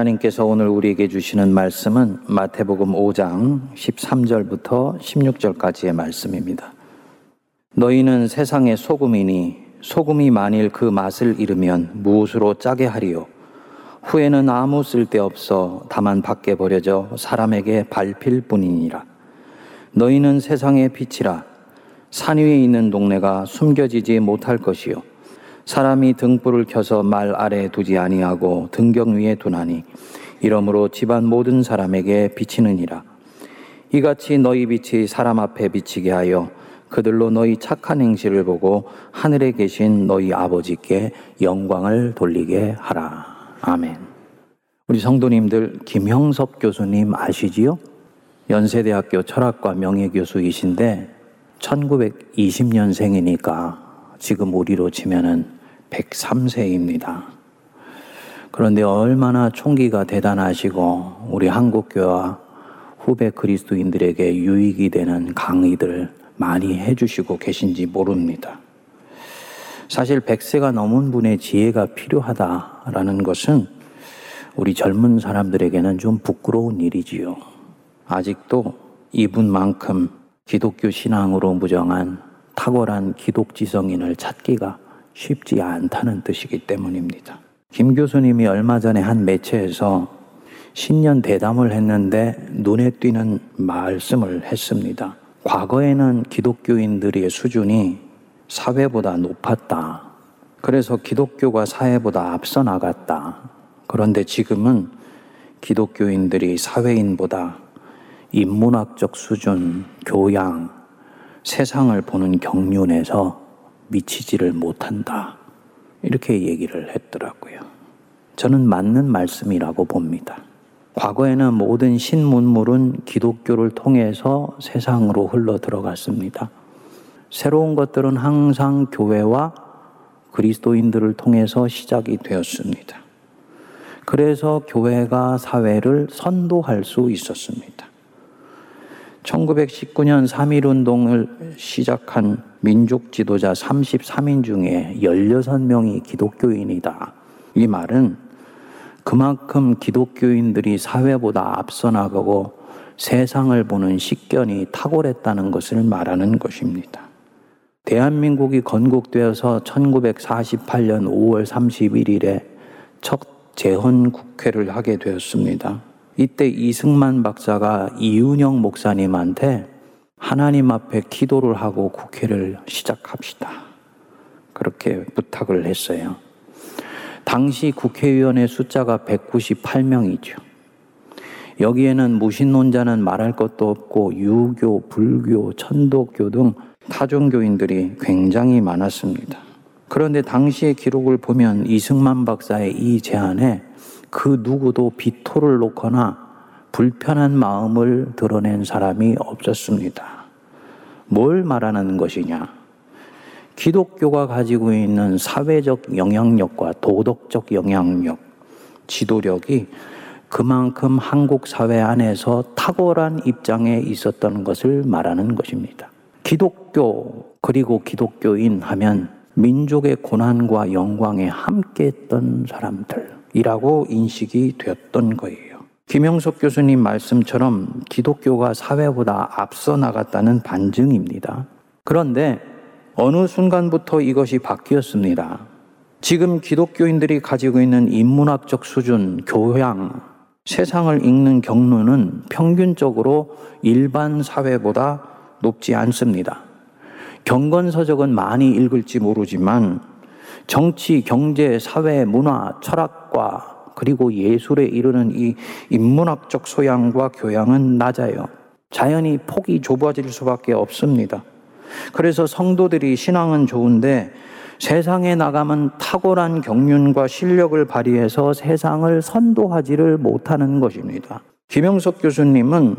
하나님께서 오늘 우리에게 주시는 말씀은 마태복음 5장 13절부터 16절까지의 말씀입니다. 너희는 세상의 소금이니 소금이 만일 그 맛을 잃으면 무엇으로 짜게 하리요? 후에는 아무 쓸데없어 다만 밖에 버려져 사람에게 밟힐 뿐이니라. 너희는 세상의 빛이라 산 위에 있는 동네가 숨겨지지 못할 것이요. 사람이 등불을 켜서 말 아래 두지 아니하고 등경 위에 두나니 이러므로 집안 모든 사람에게 비치느니라. 이같이 너희 빛이 사람 앞에 비치게 하여 그들로 너희 착한 행실을 보고 하늘에 계신 너희 아버지께 영광을 돌리게 하라. 아멘. 우리 성도님들 김형섭 교수님 아시지요? 연세대학교 철학과 명예교수이신데 1920년생이니까 지금 우리로 치면은 103세입니다. 그런데 얼마나 총기가 대단하시고 우리 한국교와 후배 그리스도인들에게 유익이 되는 강의들 많이 해주시고 계신지 모릅니다. 사실 100세가 넘은 분의 지혜가 필요하다라는 것은 우리 젊은 사람들에게는 좀 부끄러운 일이지요. 아직도 이분만큼 기독교 신앙으로 무정한 탁월한 기독지성인을 찾기가 쉽지 않다는 뜻이기 때문입니다. 김 교수님이 얼마 전에 한 매체에서 신년 대담을 했는데 눈에 띄는 말씀을 했습니다. 과거에는 기독교인들의 수준이 사회보다 높았다. 그래서 기독교가 사회보다 앞서 나갔다. 그런데 지금은 기독교인들이 사회인보다 인문학적 수준, 교양, 세상을 보는 경륜에서 미치지를 못한다. 이렇게 얘기를 했더라고요. 저는 맞는 말씀이라고 봅니다. 과거에는 모든 신문물은 기독교를 통해서 세상으로 흘러 들어갔습니다. 새로운 것들은 항상 교회와 그리스도인들을 통해서 시작이 되었습니다. 그래서 교회가 사회를 선도할 수 있었습니다. 1919년 3.1운동을 시작한 민족 지도자 33인 중에 16명이 기독교인이다. 이 말은 그만큼 기독교인들이 사회보다 앞서 나가고 세상을 보는 식견이 탁월했다는 것을 말하는 것입니다. 대한민국이 건국되어서 1948년 5월 31일에 첫 재헌 국회를 하게 되었습니다. 이때 이승만 박사가 이윤영 목사님한테 하나님 앞에 기도를 하고 국회를 시작합시다. 그렇게 부탁을 했어요. 당시 국회의원의 숫자가 198명이죠. 여기에는 무신론자는 말할 것도 없고 유교, 불교, 천도교 등 타종교인들이 굉장히 많았습니다. 그런데 당시의 기록을 보면 이승만 박사의 이 제안에 그 누구도 비토를 놓거나 불편한 마음을 드러낸 사람이 없었습니다. 뭘 말하는 것이냐? 기독교가 가지고 있는 사회적 영향력과 도덕적 영향력, 지도력이 그만큼 한국 사회 안에서 탁월한 입장에 있었던 것을 말하는 것입니다. 기독교 그리고 기독교인 하면 민족의 고난과 영광에 함께 했던 사람들. 이라고 인식이 되었던 거예요. 김영석 교수님 말씀처럼 기독교가 사회보다 앞서 나갔다는 반증입니다. 그런데 어느 순간부터 이것이 바뀌었습니다. 지금 기독교인들이 가지고 있는 인문학적 수준, 교양, 세상을 읽는 경로는 평균적으로 일반 사회보다 높지 않습니다. 경건서적은 많이 읽을지 모르지만 정치, 경제, 사회, 문화, 철학 과 그리고 예술에 이르는 이 인문학적 소양과 교양은 낮아요. 자연히 폭이 좁아질 수밖에 없습니다. 그래서 성도들이 신앙은 좋은데 세상에 나가면 탁월한 경륜과 실력을 발휘해서 세상을 선도하지를 못하는 것입니다. 김영석 교수님은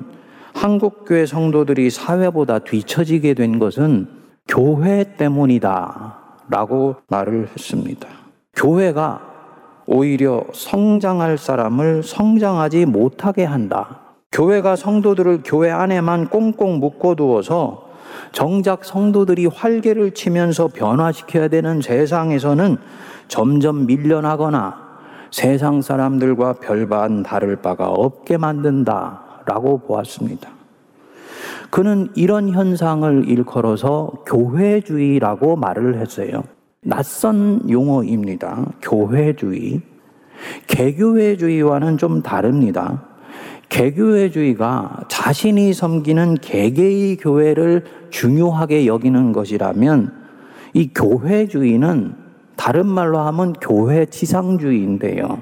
한국교회 성도들이 사회보다 뒤처지게 된 것은 교회 때문이다. 라고 말을 했습니다. 교회가 오히려 성장할 사람을 성장하지 못하게 한다. 교회가 성도들을 교회 안에만 꽁꽁 묶어두어서 정작 성도들이 활개를 치면서 변화시켜야 되는 세상에서는 점점 밀려나거나 세상 사람들과 별반 다를 바가 없게 만든다 라고 보았습니다. 그는 이런 현상을 일컬어서 교회주의라고 말을 했어요. 낯선 용어입니다. 교회주의. 개교회주의와는 좀 다릅니다. 개교회주의가 자신이 섬기는 개개의 교회를 중요하게 여기는 것이라면 이 교회주의는 다른 말로 하면 교회 지상주의인데요.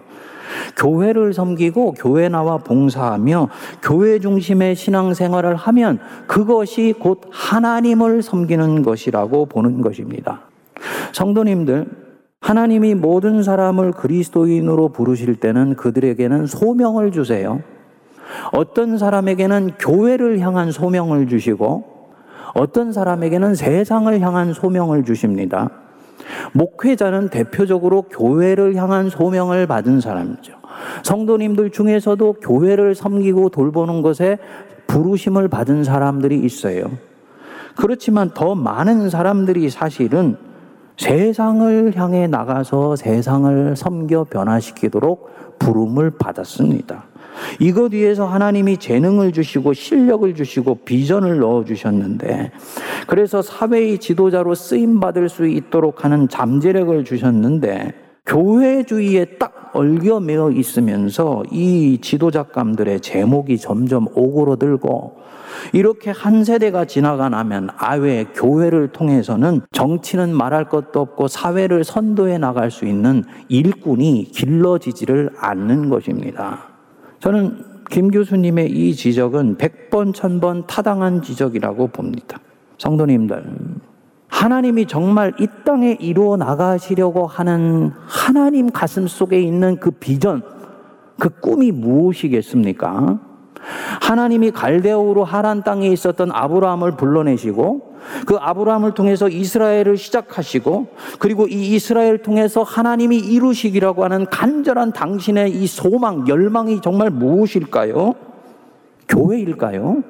교회를 섬기고 교회 나와 봉사하며 교회 중심의 신앙생활을 하면 그것이 곧 하나님을 섬기는 것이라고 보는 것입니다. 성도님들, 하나님이 모든 사람을 그리스도인으로 부르실 때는 그들에게는 소명을 주세요. 어떤 사람에게는 교회를 향한 소명을 주시고 어떤 사람에게는 세상을 향한 소명을 주십니다. 목회자는 대표적으로 교회를 향한 소명을 받은 사람이죠. 성도님들 중에서도 교회를 섬기고 돌보는 것에 부르심을 받은 사람들이 있어요. 그렇지만 더 많은 사람들이 사실은 세상을 향해 나가서 세상을 섬겨 변화시키도록 부름을 받았습니다. 이것 위해서 하나님이 재능을 주시고 실력을 주시고 비전을 넣어 주셨는데 그래서 사회의 지도자로 쓰임 받을 수 있도록 하는 잠재력을 주셨는데 교회주의에 딱 얽혀매어 있으면서 이 지도자감들의 제목이 점점 오그러들고 이렇게 한 세대가 지나가 나면 아외 교회를 통해서는 정치는 말할 것도 없고 사회를 선도해 나갈 수 있는 일꾼이 길러지지를 않는 것입니다. 저는 김 교수님의 이 지적은 100번, 1000번 타당한 지적이라고 봅니다. 성도님들, 하나님이 정말 이 땅에 이루어 나가시려고 하는 하나님 가슴 속에 있는 그 비전, 그 꿈이 무엇이겠습니까? 하나님이 갈대오로 하란 땅에 있었던 아브라함을 불러내시고 그 아브라함을 통해서 이스라엘을 시작하시고 그리고 이 이스라엘 통해서 하나님이 이루시기라고 하는 간절한 당신의 이 소망, 열망이 정말 무엇일까요? 교회일까요?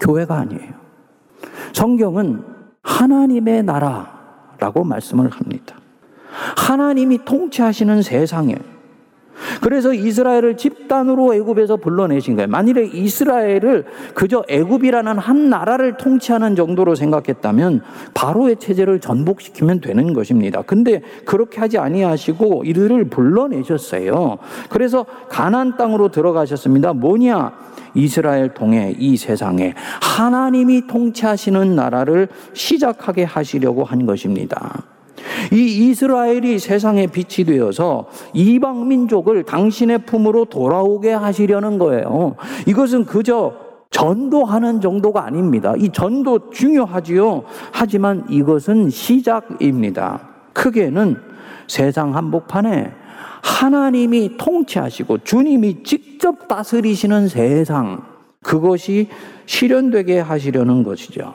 교회가 아니에요. 성경은 하나님의 나라라고 말씀을 합니다. 하나님이 통치하시는 세상에 그래서 이스라엘을 집단으로 애굽에서 불러내신 거예요. 만일에 이스라엘을 그저 애굽이라는 한 나라를 통치하는 정도로 생각했다면 바로의 체제를 전복시키면 되는 것입니다. 근데 그렇게 하지 아니하시고 이들을 불러내셨어요. 그래서 가나안 땅으로 들어가셨습니다. 뭐냐? 이스라엘 통해 이 세상에 하나님이 통치하시는 나라를 시작하게 하시려고 한 것입니다. 이 이스라엘이 세상에 빛이 되어서 이방 민족을 당신의 품으로 돌아오게 하시려는 거예요. 이것은 그저 전도하는 정도가 아닙니다. 이 전도 중요하지요. 하지만 이것은 시작입니다. 크게는 세상 한복판에 하나님이 통치하시고 주님이 직접 다스리시는 세상, 그것이 실현되게 하시려는 것이죠.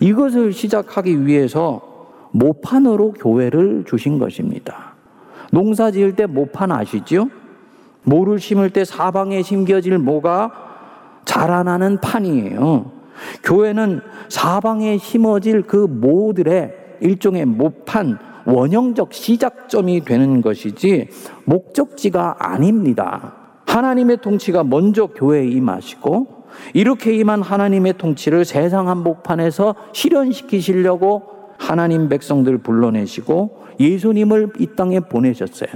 이것을 시작하기 위해서 모판으로 교회를 주신 것입니다. 농사 지을 때 모판 아시죠? 모를 심을 때 사방에 심겨질 모가 자라나는 판이에요. 교회는 사방에 심어질 그 모들의 일종의 모판, 원형적 시작점이 되는 것이지 목적지가 아닙니다. 하나님의 통치가 먼저 교회에 임하시고 이렇게 임한 하나님의 통치를 세상 한복판에서 실현시키시려고 하나님 백성들 불러내시고 예수님을 이 땅에 보내셨어요.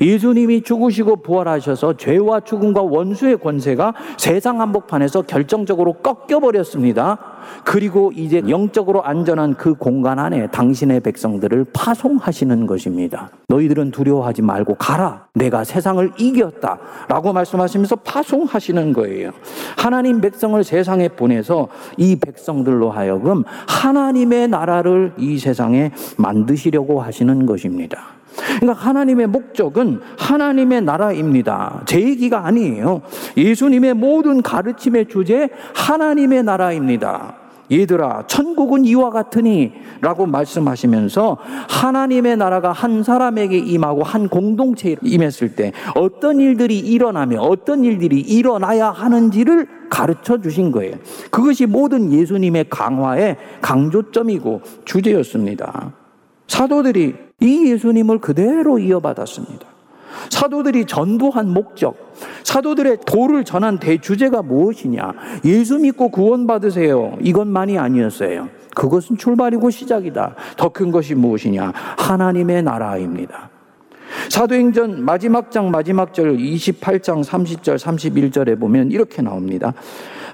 예수님이 죽으시고 부활하셔서 죄와 죽음과 원수의 권세가 세상 한복판에서 결정적으로 꺾여버렸습니다. 그리고 이제 영적으로 안전한 그 공간 안에 당신의 백성들을 파송하시는 것입니다. 너희들은 두려워하지 말고 가라. 내가 세상을 이겼다. 라고 말씀하시면서 파송하시는 거예요. 하나님 백성을 세상에 보내서 이 백성들로 하여금 하나님의 나라를 이 세상에 만드시려고 하시 는 것입니다. 그러니까 하나님의 목적은 하나님의 나라입니다. 제 얘기가 아니에요. 예수님의 모든 가르침의 주제 하나님의 나라입니다. 얘들아, 천국은 이와 같으니 라고 말씀하시면서 하나님의 나라가 한 사람에게 임하고 한 공동체에 임했을 때 어떤 일들이 일어나며 어떤 일들이 일어나야 하는지를 가르쳐 주신 거예요. 그것이 모든 예수님의 강화의 강조점이고 주제였습니다. 사도들이 이 예수님을 그대로 이어받았습니다. 사도들이 전부한 목적, 사도들의 도를 전한 대주제가 무엇이냐? 예수 믿고 구원받으세요. 이것만이 아니었어요. 그것은 출발이고 시작이다. 더 큰 것이 무엇이냐? 하나님의 나라입니다. 사도행전 마지막 장 마지막 절 28장 30절 31절에 보면 이렇게 나옵니다.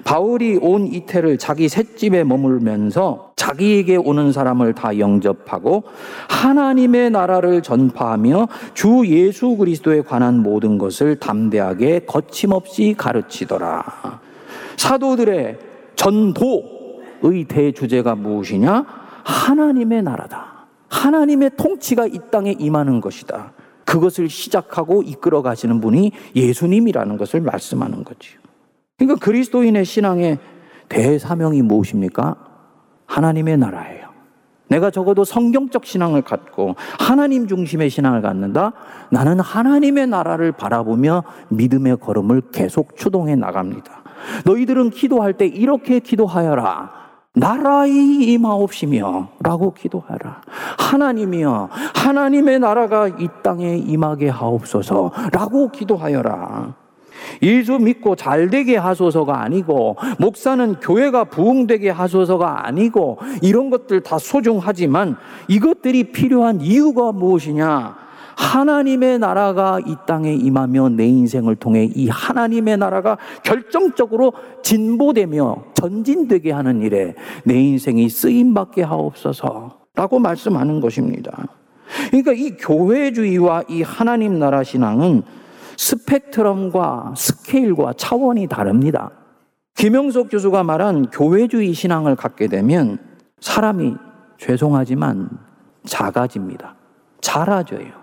바울이 온 이태를 자기 셋집에 머물면서 자기에게 오는 사람을 다 영접하고 하나님의 나라를 전파하며 주 예수 그리스도에 관한 모든 것을 담대하게 거침없이 가르치더라. 사도들의 전도의 대주제가 무엇이냐? 하나님의 나라다. 하나님의 통치가 이 땅에 임하는 것이다. 그것을 시작하고 이끌어 가시는 분이 예수님이라는 것을 말씀하는 거지요. 그러니까 그리스도인의 신앙의 대사명이 무엇입니까? 하나님의 나라예요. 내가 적어도 성경적 신앙을 갖고 하나님 중심의 신앙을 갖는다? 나는 하나님의 나라를 바라보며 믿음의 걸음을 계속 추동해 나갑니다. 너희들은 기도할 때 이렇게 기도하여라. 나라의 임하옵시며 라고 기도하라. 하나님이여 하나님의 나라가 이 땅에 임하게 하옵소서 라고 기도하여라. 예수 믿고 잘 되게 하소서가 아니고, 목사는 교회가 부흥되게 하소서가 아니고, 이런 것들 다 소중하지만 이것들이 필요한 이유가 무엇이냐? 하나님의 나라가 이 땅에 임하며 내 인생을 통해 이 하나님의 나라가 결정적으로 진보되며 전진되게 하는 일에 내 인생이 쓰임받게 하옵소서 라고 말씀하는 것입니다. 그러니까 이 교회주의와 이 하나님 나라 신앙은 스펙트럼과 스케일과 차원이 다릅니다. 김영석 교수가 말한 교회주의 신앙을 갖게 되면 사람이 죄송하지만 작아집니다. 작아져요.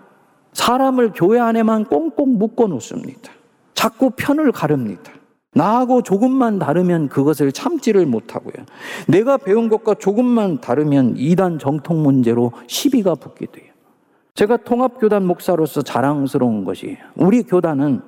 사람을 교회 안에만 꽁꽁 묶어 놓습니다. 자꾸 편을 가릅니다. 나하고 조금만 다르면 그것을 참지를 못하고요. 내가 배운 것과 조금만 다르면 이단 정통 문제로 시비가 붙게 돼요. 제가 통합교단 목사로서 자랑스러운 것이 우리 교단은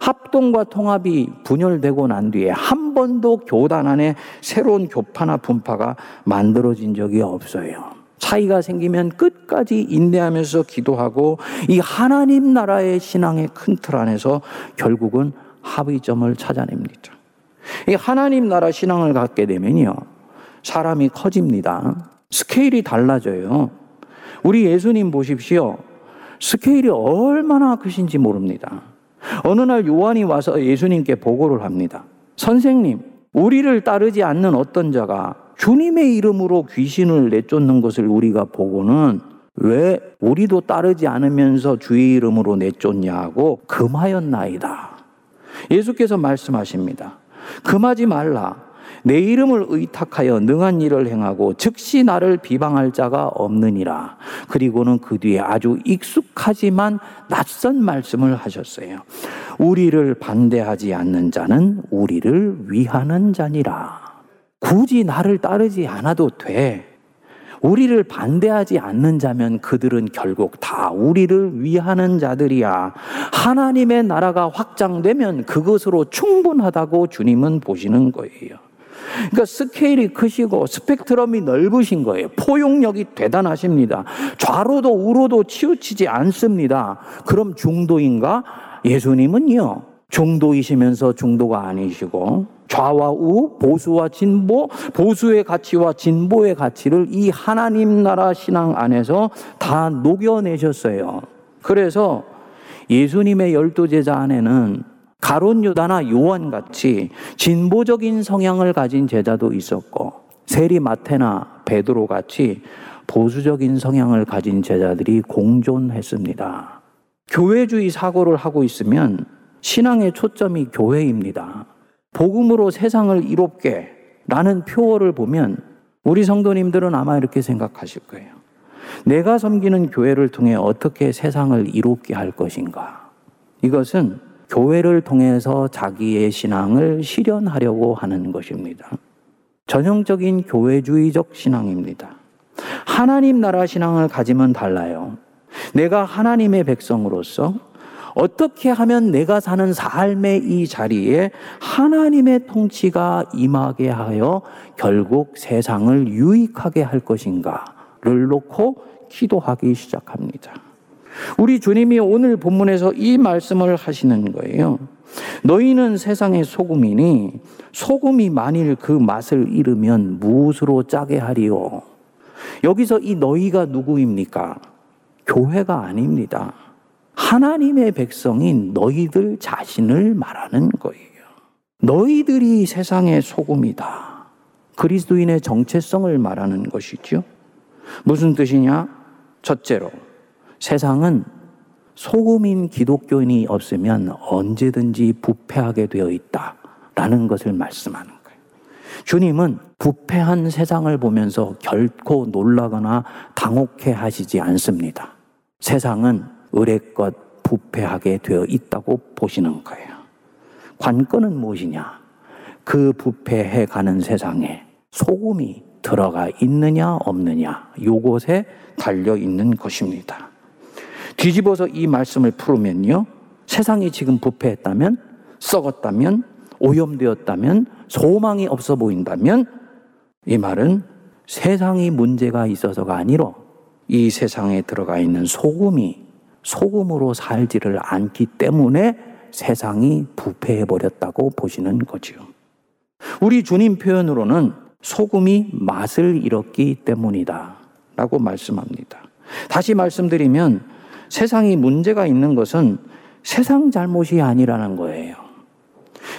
합동과 통합이 분열되고 난 뒤에 한 번도 교단 안에 새로운 교파나 분파가 만들어진 적이 없어요. 차이가 생기면 끝까지 인내하면서 기도하고 이 하나님 나라의 신앙의 큰 틀 안에서 결국은 합의점을 찾아냅니다. 이 하나님 나라 신앙을 갖게 되면요. 사람이 커집니다. 스케일이 달라져요. 우리 예수님 보십시오. 스케일이 얼마나 크신지 모릅니다. 어느 날 요한이 와서 예수님께 보고를 합니다. 선생님, 우리를 따르지 않는 어떤 자가 주님의 이름으로 귀신을 내쫓는 것을 우리가 보고는 왜 우리도 따르지 않으면서 주의 이름으로 내쫓냐고 금하였나이다. 예수께서 말씀하십니다. 금하지 말라. 내 이름을 의탁하여 능한 일을 행하고 즉시 나를 비방할 자가 없느니라. 그리고는 그 뒤에 아주 익숙하지만 낯선 말씀을 하셨어요. 우리를 반대하지 않는 자는 우리를 위하는 자니라. 굳이 나를 따르지 않아도 돼. 우리를 반대하지 않는 자면 그들은 결국 다 우리를 위하는 자들이야. 하나님의 나라가 확장되면 그것으로 충분하다고 주님은 보시는 거예요. 그러니까 스케일이 크시고 스펙트럼이 넓으신 거예요. 포용력이 대단하십니다. 좌로도 우로도 치우치지 않습니다. 그럼 중도인가? 예수님은요. 중도이시면서 중도가 아니시고 좌와 우, 보수와 진보, 보수의 가치와 진보의 가치를 이 하나님 나라 신앙 안에서 다 녹여내셨어요. 그래서 예수님의 열두 제자 안에는 가론 유다나 요한 같이 진보적인 성향을 가진 제자도 있었고 세리 마테나 베드로 같이 보수적인 성향을 가진 제자들이 공존했습니다. 교회주의 사고를 하고 있으면 신앙의 초점이 교회입니다. 복음으로 세상을 이롭게 라는 표어를 보면 우리 성도님들은 아마 이렇게 생각하실 거예요. 내가 섬기는 교회를 통해 어떻게 세상을 이롭게 할 것인가? 이것은 교회를 통해서 자기의 신앙을 실현하려고 하는 것입니다. 전형적인 교회주의적 신앙입니다. 하나님 나라 신앙을 가지면 달라요. 내가 하나님의 백성으로서 어떻게 하면 내가 사는 삶의 이 자리에 하나님의 통치가 임하게 하여 결국 세상을 유익하게 할 것인가를 놓고 기도하기 시작합니다. 우리 주님이 오늘 본문에서 이 말씀을 하시는 거예요. 너희는 세상의 소금이니 소금이 만일 그 맛을 잃으면 무엇으로 짜게 하리요? 여기서 이 너희가 누구입니까? 교회가 아닙니다. 하나님의 백성인 너희들 자신을 말하는 거예요. 너희들이 세상의 소금이다. 그리스도인의 정체성을 말하는 것이죠. 무슨 뜻이냐? 첫째로, 세상은 소금인 기독교인이 없으면 언제든지 부패하게 되어 있다. 라는 것을 말씀하는 거예요. 주님은 부패한 세상을 보면서 결코 놀라거나 당혹해 하시지 않습니다. 세상은 의뢰껏 부패하게 되어 있다고 보시는 거예요. 관건은 무엇이냐? 그 부패해 가는 세상에 소금이 들어가 있느냐 없느냐 요것에 달려 있는 것입니다. 뒤집어서 이 말씀을 풀으면요. 세상이 지금 부패했다면 썩었다면 오염되었다면 소망이 없어 보인다면 이 말은 세상이 문제가 있어서가 아니로 이 세상에 들어가 있는 소금이 소금으로 살지를 않기 때문에 세상이 부패해 버렸다고 보시는 거지요. 우리 주님 표현으로는 소금이 맛을 잃었기 때문이다. 라고 말씀합니다. 다시 말씀드리면 세상이 문제가 있는 것은 세상 잘못이 아니라는 거예요.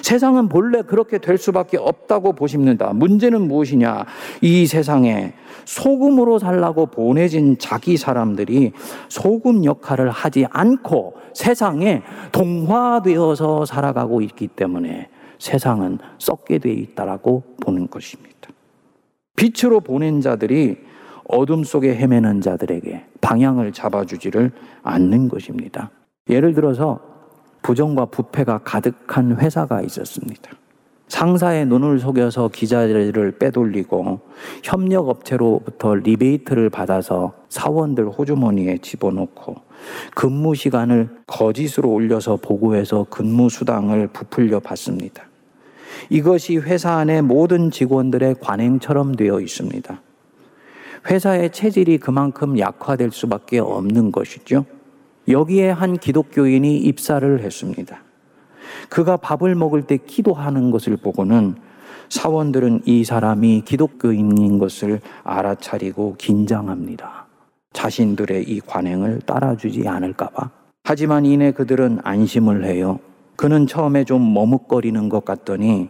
세상은 본래 그렇게 될 수밖에 없다고 보십니다. 문제는 무엇이냐? 이 세상에 소금으로 살라고 보내진 자기 사람들이 소금 역할을 하지 않고 세상에 동화되어서 살아가고 있기 때문에 세상은 썩게 돼 있다라고 보는 것입니다. 빛으로 보낸 자들이 어둠 속에 헤매는 자들에게 방향을 잡아주지를 않는 것입니다. 예를 들어서 부정과 부패가 가득한 회사가 있었습니다. 상사의 눈을 속여서 기자들을 빼돌리고 협력업체로부터 리베이트를 받아서 사원들 호주머니에 집어넣고 근무 시간을 거짓으로 올려서 보고해서 근무 수당을 부풀려 받습니다. 이것이 회사 안의 모든 직원들의 관행처럼 되어 있습니다. 회사의 체질이 그만큼 약화될 수밖에 없는 것이죠. 여기에 한 기독교인이 입사를 했습니다. 그가 밥을 먹을 때 기도하는 것을 보고는 사원들은 이 사람이 기독교인인 것을 알아차리고 긴장합니다. 자신들의 이 관행을 따라주지 않을까봐. 하지만 이내 그들은 안심을 해요. 그는 처음에 좀 머뭇거리는 것 같더니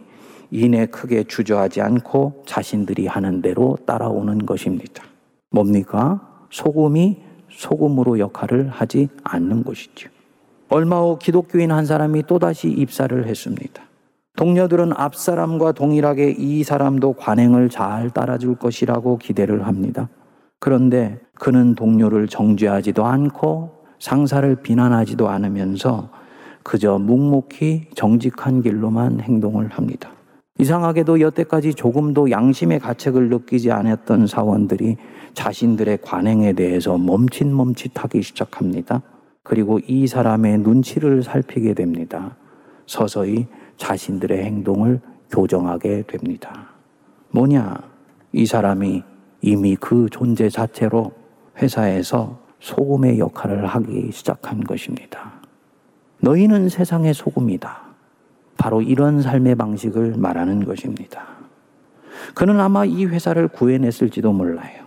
이내 크게 주저하지 않고 자신들이 하는 대로 따라오는 것입니다. 뭡니까? 소금이 소금으로 역할을 하지 않는 것이죠. 얼마 후 기독교인 한 사람이 또다시 입사를 했습니다. 동료들은 앞 사람과 동일하게 이 사람도 관행을 잘 따라줄 것이라고 기대를 합니다. 그런데 그는 동료를 정죄하지도 않고 상사를 비난하지도 않으면서 그저 묵묵히 정직한 길로만 행동을 합니다. 이상하게도 여태까지 조금도 양심의 가책을 느끼지 않았던 사원들이 자신들의 관행에 대해서 멈칫멈칫하기 시작합니다. 그리고 이 사람의 눈치를 살피게 됩니다. 서서히 자신들의 행동을 교정하게 됩니다. 뭐냐? 이 사람이 이미 그 존재 자체로 회사에서 소금의 역할을 하기 시작한 것입니다. 너희는 세상의 소금이다. 바로 이런 삶의 방식을 말하는 것입니다. 그는 아마 이 회사를 구해냈을지도 몰라요.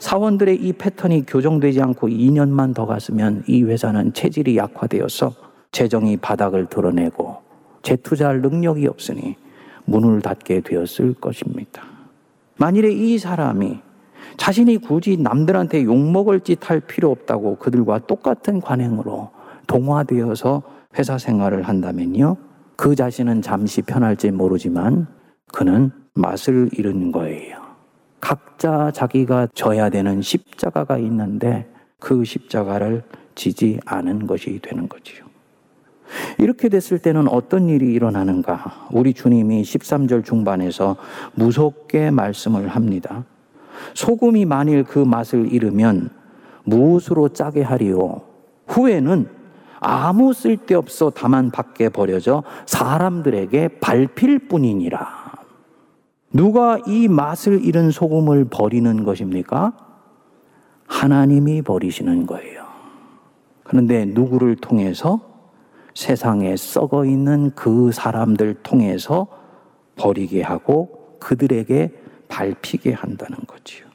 사원들의 이 패턴이 교정되지 않고 2년만 더 갔으면 이 회사는 체질이 약화되어서 재정이 바닥을 드러내고 재투자할 능력이 없으니 문을 닫게 되었을 것입니다. 만일에 이 사람이 자신이 굳이 남들한테 욕먹을 짓 할 필요 없다고 그들과 똑같은 관행으로 동화되어서 회사 생활을 한다면요. 그 자신은 잠시 편할지 모르지만 그는 맛을 잃은 거예요. 각자 자기가 져야 되는 십자가가 있는데 그 십자가를 지지 않은 것이 되는 거지요. 이렇게 됐을 때는 어떤 일이 일어나는가? 우리 주님이 13절 중반에서 무섭게 말씀을 합니다. 소금이 만일 그 맛을 잃으면 무엇으로 짜게 하리요? 후에는 아무 쓸데없어 다만 밖에 버려져 사람들에게 밟힐 뿐이니라. 누가 이 맛을 잃은 소금을 버리는 것입니까? 하나님이 버리시는 거예요. 그런데 누구를 통해서 세상에 썩어 있는 그 사람들 통해서 버리게 하고 그들에게 밟히게 한다는 거지요.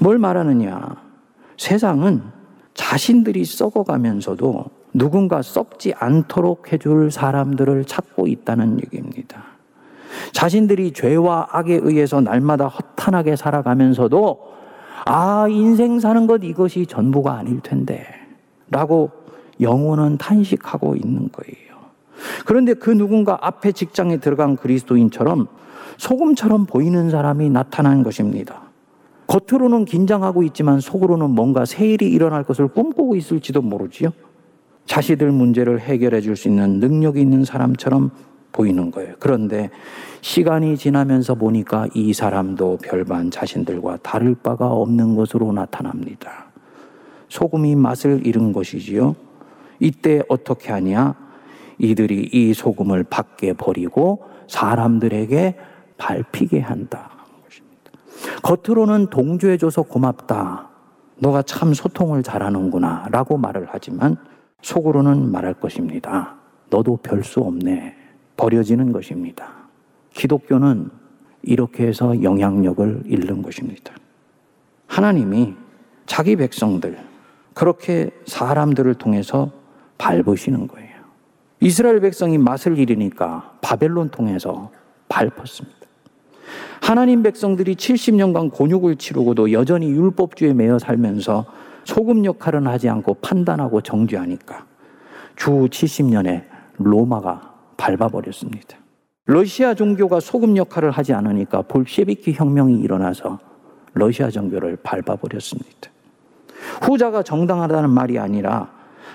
뭘 말하느냐? 세상은 자신들이 썩어가면서도 누군가 썩지 않도록 해줄 사람들을 찾고 있다는 얘기입니다. 자신들이 죄와 악에 의해서 날마다 허탄하게 살아가면서도 아, 인생 사는 것 이것이 전부가 아닐 텐데. 라고 영혼은 탄식하고 있는 거예요. 그런데 그 누군가 앞에 직장에 들어간 그리스도인처럼 소금처럼 보이는 사람이 나타난 것입니다. 겉으로는 긴장하고 있지만 속으로는 뭔가 세일이 일어날 것을 꿈꾸고 있을지도 모르지요. 자신들 문제를 해결해 줄 수 있는 능력이 있는 사람처럼 보이는 거예요. 그런데 시간이 지나면서 보니까 이 사람도 별반 자신들과 다를 바가 없는 것으로 나타납니다. 소금이 맛을 잃은 것이지요. 이때 어떻게 하냐? 이들이 이 소금을 밖에 버리고 사람들에게 밟히게 한다. 겉으로는 동조해줘서 고맙다. 너가 참 소통을 잘하는구나. 라고 말을 하지만 속으로는 말할 것입니다. 너도 별 수 없네. 버려지는 것입니다. 기독교는 이렇게 해서 영향력을 잃는 것입니다. 하나님이 자기 백성들, 그렇게 사람들을 통해서 밟으시는 거예요. 이스라엘 백성이 맛을 잃으니까 바벨론 통해서 밟았습니다. 하나님 백성들이 70년간 곤욕을 치르고도 여전히 율법주에 매여 살면서 소금 역할은 하지 않고 판단하고 정죄하니까 주 70년에 로마가 밟아버렸습니다. 러시아 종교가 소금 역할을 하지 않으니까 볼셰비키 혁명이 일어나서 러시아 종교를 밟아버렸습니다. 후자가 정당하다는 말이 아니라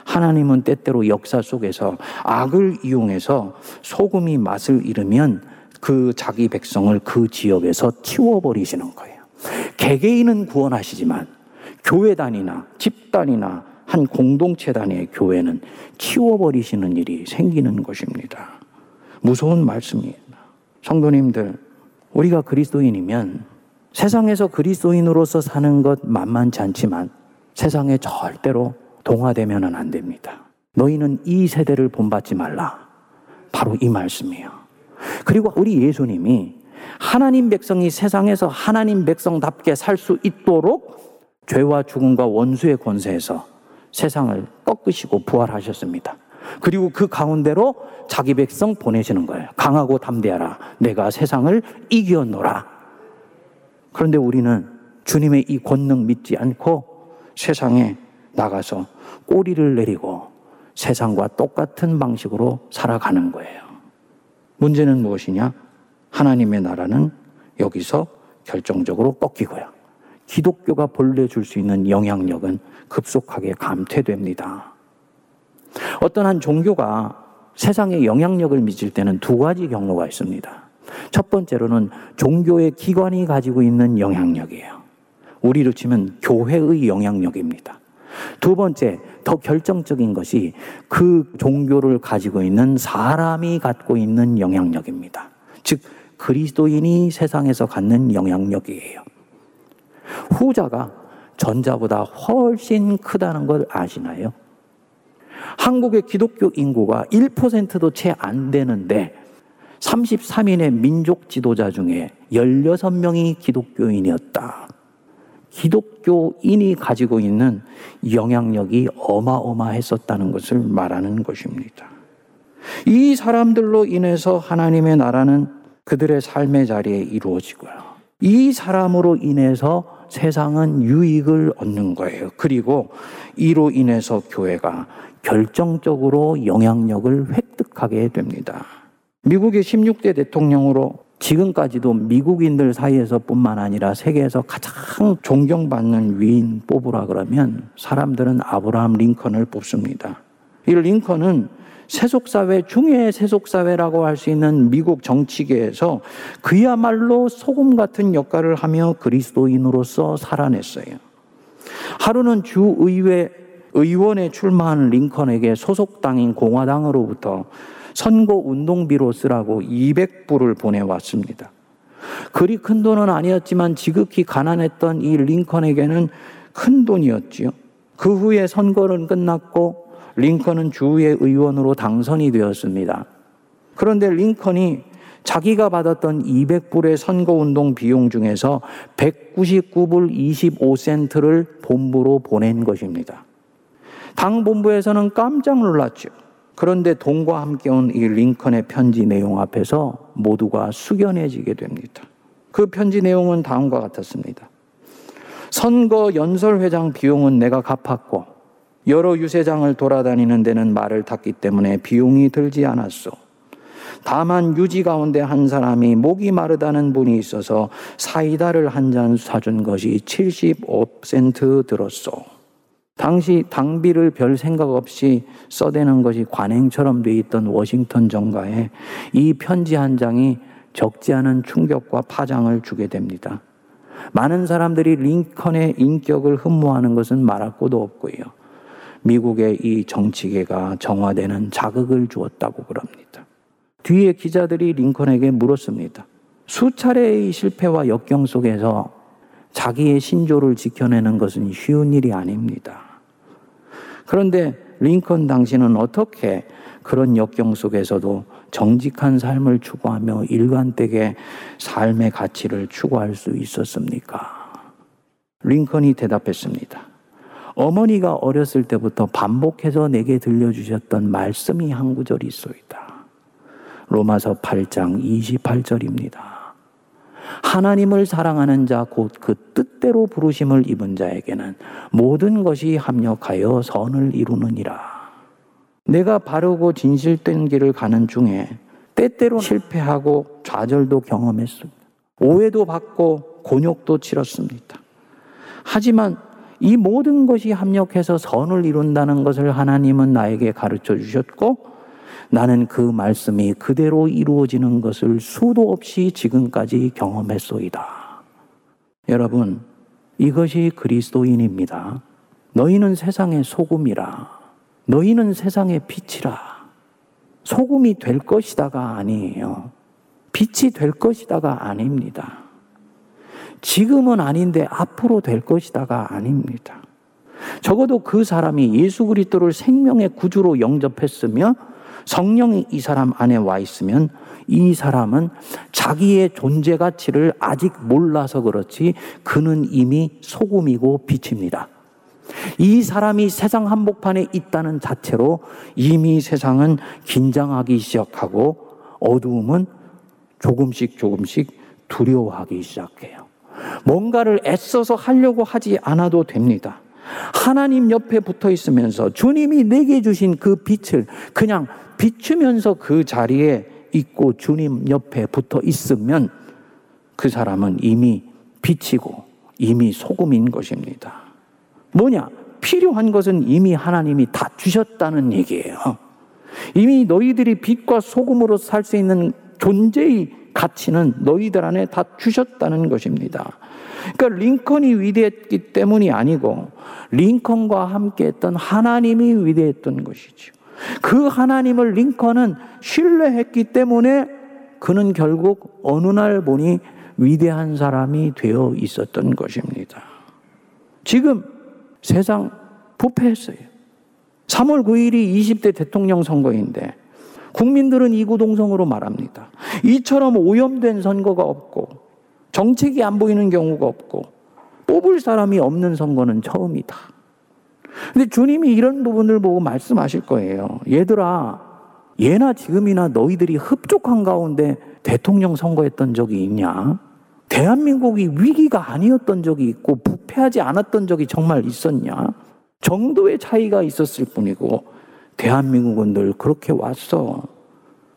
하나님은 때때로 역사 속에서 악을 이용해서 소금이 맛을 잃으면 그 자기 백성을 그 지역에서 치워버리시는 거예요. 개개인은 구원하시지만 교회단이나 집단이나 한 공동체 단위의 교회는 치워버리시는 일이 생기는 것입니다. 무서운 말씀이에요. 성도님들, 우리가 그리스도인이면 세상에서 그리스도인으로서 사는 것 만만치 않지만 세상에 절대로 동화되면 안 됩니다. 너희는 이 세대를 본받지 말라. 바로 이 말씀이에요. 그리고 우리 예수님이 하나님 백성이 세상에서 하나님 백성답게 살 수 있도록 죄와 죽음과 원수의 권세에서 세상을 꺾으시고 부활하셨습니다. 그리고 그 가운데로 자기 백성 보내시는 거예요. 강하고 담대하라. 내가 세상을 이겨노라. 그런데 우리는 주님의 이 권능 믿지 않고 세상에 나가서 꼬리를 내리고 세상과 똑같은 방식으로 살아가는 거예요. 문제는 무엇이냐? 하나님의 나라는 여기서 결정적으로 꺾이고요. 기독교가 본래 줄 수 있는 영향력은 급속하게 감퇴됩니다. 어떤 한 종교가 세상에 영향력을 미칠 때는 두 가지 경로가 있습니다. 첫 번째로는 종교의 기관이 가지고 있는 영향력이에요. 우리로 치면 교회의 영향력입니다. 두 번째, 더 결정적인 것이 그 종교를 가지고 있는 사람이 갖고 있는 영향력입니다. 즉, 그리스도인이 세상에서 갖는 영향력이에요. 후자가 전자보다 훨씬 크다는 걸 아시나요? 한국의 기독교 인구가 1%도 채 안 되는데 33인의 민족 지도자 중에 16명이 기독교인이었다. 기독교인이 가지고 있는 영향력이 어마어마했었다는 것을 말하는 것입니다. 이 사람들로 인해서 하나님의 나라는 그들의 삶의 자리에 이루어지고요. 이 사람으로 인해서 세상은 유익을 얻는 거예요. 그리고 이로 인해서 교회가 결정적으로 영향력을 획득하게 됩니다. 미국의 16대 대통령으로 지금까지도 미국인들 사이에서 뿐만 아니라 세계에서 가장 존경받는 위인 뽑으라 그러면 사람들은 아브라함 링컨을 뽑습니다. 이 링컨은 세속사회 중의 세속사회라고 할 수 있는 미국 정치계에서 그야말로 소금 같은 역할을 하며 그리스도인으로서 살아냈어요. 하루는 주의회 의원에 출마한 링컨에게 소속당인 공화당으로부터 선거 운동비로 쓰라고 200불을 보내왔습니다. 그리 큰 돈은 아니었지만 지극히 가난했던 이 링컨에게는 큰 돈이었지요. 그 후에 선거는 끝났고 링컨은 주의 의원으로 당선이 되었습니다. 그런데 링컨이 자기가 받았던 200불의 선거운동 비용 중에서 199불 25센트를 본부로 보낸 것입니다. 당 본부에서는 깜짝 놀랐죠. 그런데 돈과 함께 온 이 링컨의 편지 내용 앞에서 모두가 숙연해지게 됩니다. 그 편지 내용은 다음과 같았습니다. 선거 연설회장 비용은 내가 갚았고 여러 유세장을 돌아다니는 데는 말을 탔기 때문에 비용이 들지 않았소. 다만 유지 가운데 한 사람이 목이 마르다는 분이 있어서 사이다를 한 잔 사준 것이 75센트 들었소. 당시 당비를 별 생각 없이 써대는 것이 관행처럼 돼 있던 워싱턴 정가에 이 편지 한 장이 적지 않은 충격과 파장을 주게 됩니다. 많은 사람들이 링컨의 인격을 흠모하는 것은 말할 것도 없고요. 미국의 이 정치계가 정화되는 자극을 주었다고 그럽니다. 뒤에 기자들이 링컨에게 물었습니다. 수차례의 실패와 역경 속에서 자기의 신조를 지켜내는 것은 쉬운 일이 아닙니다. 그런데 링컨 당신은 어떻게 그런 역경 속에서도 정직한 삶을 추구하며 일관되게 삶의 가치를 추구할 수 있었습니까? 링컨이 대답했습니다. 어머니가 어렸을 때부터 반복해서 내게 들려주셨던 말씀이 한 구절이 있소이다. 로마서 8장 28절입니다. 하나님을 사랑하는 자 곧 그 뜻대로 부르심을 입은 자에게는 모든 것이 합력하여 선을 이루느니라. 내가 바르고 진실된 길을 가는 중에 때때로 실패하고 좌절도 경험했습니다. 오해도 받고 곤욕도 치렀습니다. 하지만 이 모든 것이 합력해서 선을 이룬다는 것을 하나님은 나에게 가르쳐 주셨고 나는 그 말씀이 그대로 이루어지는 것을 수도 없이 지금까지 경험했소이다. 여러분, 이것이 그리스도인입니다. 너희는 세상의 소금이라. 너희는 세상의 빛이라. 소금이 될 것이다가 아니에요. 빛이 될 것이다가 아닙니다. 지금은 아닌데 앞으로 될 것이다가 아닙니다. 적어도 그 사람이 예수 그리스도를 생명의 구주로 영접했으며 성령이 이 사람 안에 와 있으면 이 사람은 자기의 존재 가치를 아직 몰라서 그렇지 그는 이미 소금이고 빛입니다. 이 사람이 세상 한복판에 있다는 자체로 이미 세상은 긴장하기 시작하고 어두움은 조금씩 조금씩 두려워하기 시작해요. 뭔가를 애써서 하려고 하지 않아도 됩니다. 하나님 옆에 붙어 있으면서 주님이 내게 주신 그 빛을 그냥 비추면서 그 자리에 있고 주님 옆에 붙어 있으면 그 사람은 이미 빛이고 이미 소금인 것입니다. 뭐냐? 필요한 것은 이미 하나님이 다 주셨다는 얘기예요. 이미 너희들이 빛과 소금으로 살 수 있는 존재의 가치는 너희들 안에 다 주셨다는 것입니다. 그러니까 링컨이 위대했기 때문이 아니고 링컨과 함께 했던 하나님이 위대했던 것이죠. 그 하나님을 링컨은 신뢰했기 때문에 그는 결국 어느 날 보니 위대한 사람이 되어 있었던 것입니다. 지금 세상 부패했어요. 3월 9일이 20대 대통령 선거인데 국민들은 이구동성으로 말합니다. 이처럼 오염된 선거가 없고 정책이 안 보이는 경우가 없고 뽑을 사람이 없는 선거는 처음이다. 근데 주님이 이런 부분을 보고 말씀하실 거예요. 얘들아, 예나 지금이나 너희들이 흡족한 가운데 대통령 선거했던 적이 있냐? 대한민국이 위기가 아니었던 적이 있고 부패하지 않았던 적이 정말 있었냐? 정도의 차이가 있었을 뿐이고 대한민국은 늘 그렇게 왔어.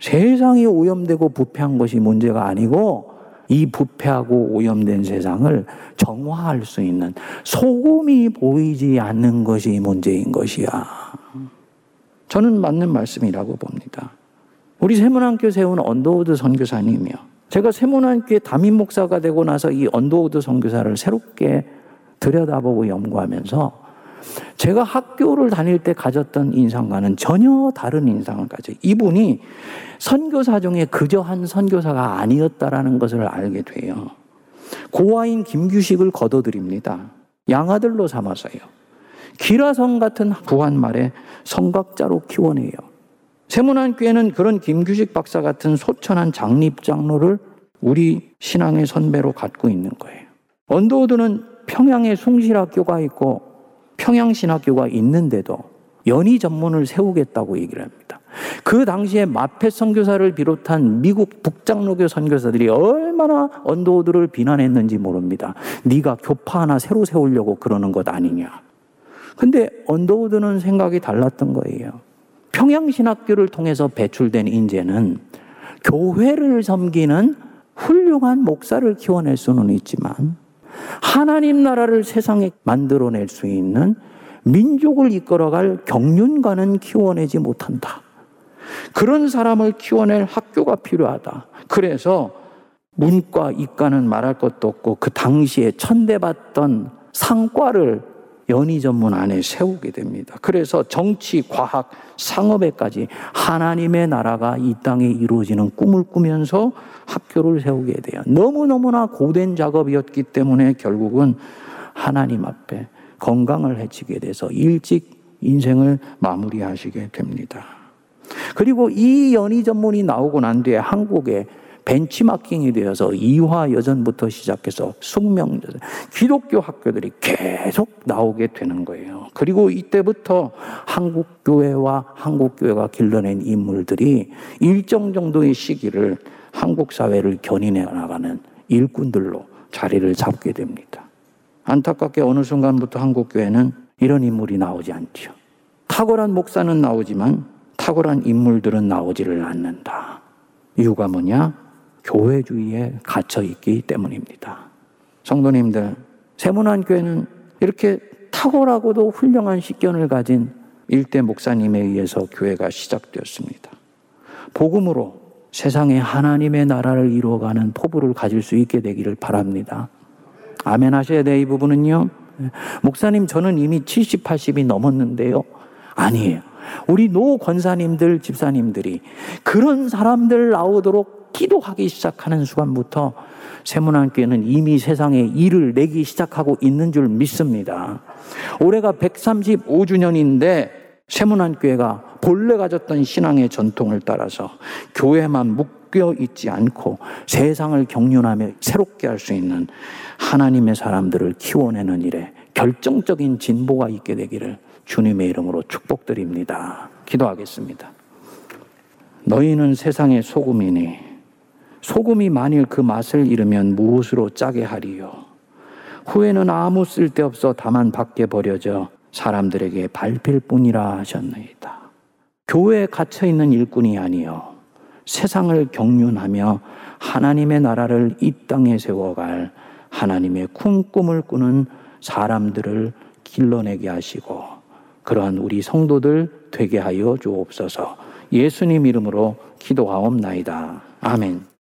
세상이 오염되고 부패한 것이 문제가 아니고 이 부패하고 오염된 세상을 정화할 수 있는 소금이 보이지 않는 것이 문제인 것이야. 저는 맞는 말씀이라고 봅니다. 우리 새문안교회 세운 언더우드 선교사님이요. 제가 새문안교회의 담임 목사가 되고 나서 이 언더우드 선교사를 새롭게 들여다보고 연구하면서 제가 학교를 다닐 때 가졌던 인상과는 전혀 다른 인상을 가져요. 이분이 선교사 중에 그저 한 선교사가 아니었다라는 것을 알게 돼요. 고아인 김규식을 거둬들입니다. 양아들로 삼아서요. 기라성 같은 부한 말에 성각자로 키워내요. 세문안 교회는 그런 김규식 박사 같은 소천한 장립장로를 우리 신앙의 선배로 갖고 있는 거예요. 언더우드는 평양에 숭실학교가 있고 평양신학교가 있는데도 연희 전문을 세우겠다고 얘기를 합니다. 그 당시에 마펫 선교사를 비롯한 미국 북장로교 선교사들이 얼마나 언더우드를 비난했는지 모릅니다. 네가 교파 하나 새로 세우려고 그러는 것 아니냐. 근데 언더우드는 생각이 달랐던 거예요. 평양신학교를 통해서 배출된 인재는 교회를 섬기는 훌륭한 목사를 키워낼 수는 있지만 하나님 나라를 세상에 만들어낼 수 있는 민족을 이끌어갈 경륜가는 키워내지 못한다. 그런 사람을 키워낼 학교가 필요하다. 그래서 문과, 이과는 말할 것도 없고 그 당시에 천대받던 상과를 연희 전문 안에 세우게 됩니다. 그래서 정치, 과학, 상업에까지 하나님의 나라가 이 땅에 이루어지는 꿈을 꾸면서 학교를 세우게 돼요. 너무너무나 고된 작업이었기 때문에 결국은 하나님 앞에 건강을 해치게 돼서 일찍 인생을 마무리하시게 됩니다. 그리고 이 연희 전문이 나오고 난 뒤에 한국에 벤치마킹이 되어서 이화 여전부터 시작해서 숙명 여전, 기독교 학교들이 계속 나오게 되는 거예요. 그리고 이때부터 한국 교회와 한국 교회가 길러낸 인물들이 일정 정도의 시기를 한국 사회를 견인해 나가는 일꾼들로 자리를 잡게 됩니다. 안타깝게 어느 순간부터 한국 교회는 이런 인물이 나오지 않죠. 탁월한 목사는 나오지만 탁월한 인물들은 나오지를 않는다. 이유가 뭐냐? 교회주의에 갇혀 있기 때문입니다. 성도님들, 세문안 교회는 이렇게 탁월하고도 훌륭한 식견을 가진 일대 목사님에 의해서 교회가 시작되었습니다. 복음으로 세상에 하나님의 나라를 이루어가는 포부를 가질 수 있게 되기를 바랍니다. 아멘 하셔야 돼, 이 부분은요. 목사님, 저는 이미 70, 80이 넘었는데요. 아니에요. 우리 노 권사님들, 집사님들이 그런 사람들 나오도록 기도하기 시작하는 순간부터 세문안교회는 이미 세상에 일을 내기 시작하고 있는 줄 믿습니다. 올해가 135주년인데 세문안교회가 본래 가졌던 신앙의 전통을 따라서 교회만 묶여 있지 않고 세상을 경륜하며 새롭게 할 수 있는 하나님의 사람들을 키워내는 일에 결정적인 진보가 있게 되기를 주님의 이름으로 축복드립니다. 기도하겠습니다. 너희는 세상의 소금이니 소금이 만일 그 맛을 잃으면 무엇으로 짜게 하리요? 후에는 아무 쓸데없어 다만 밖에 버려져 사람들에게 밟힐 뿐이라 하셨나이다. 교회에 갇혀 있는 일꾼이 아니요. 세상을 경륜하며 하나님의 나라를 이 땅에 세워갈 하나님의 큰 꿈을 꾸는 사람들을 길러내게 하시고 그러한 우리 성도들 되게 하여 주옵소서 예수님 이름으로 기도하옵나이다. 아멘.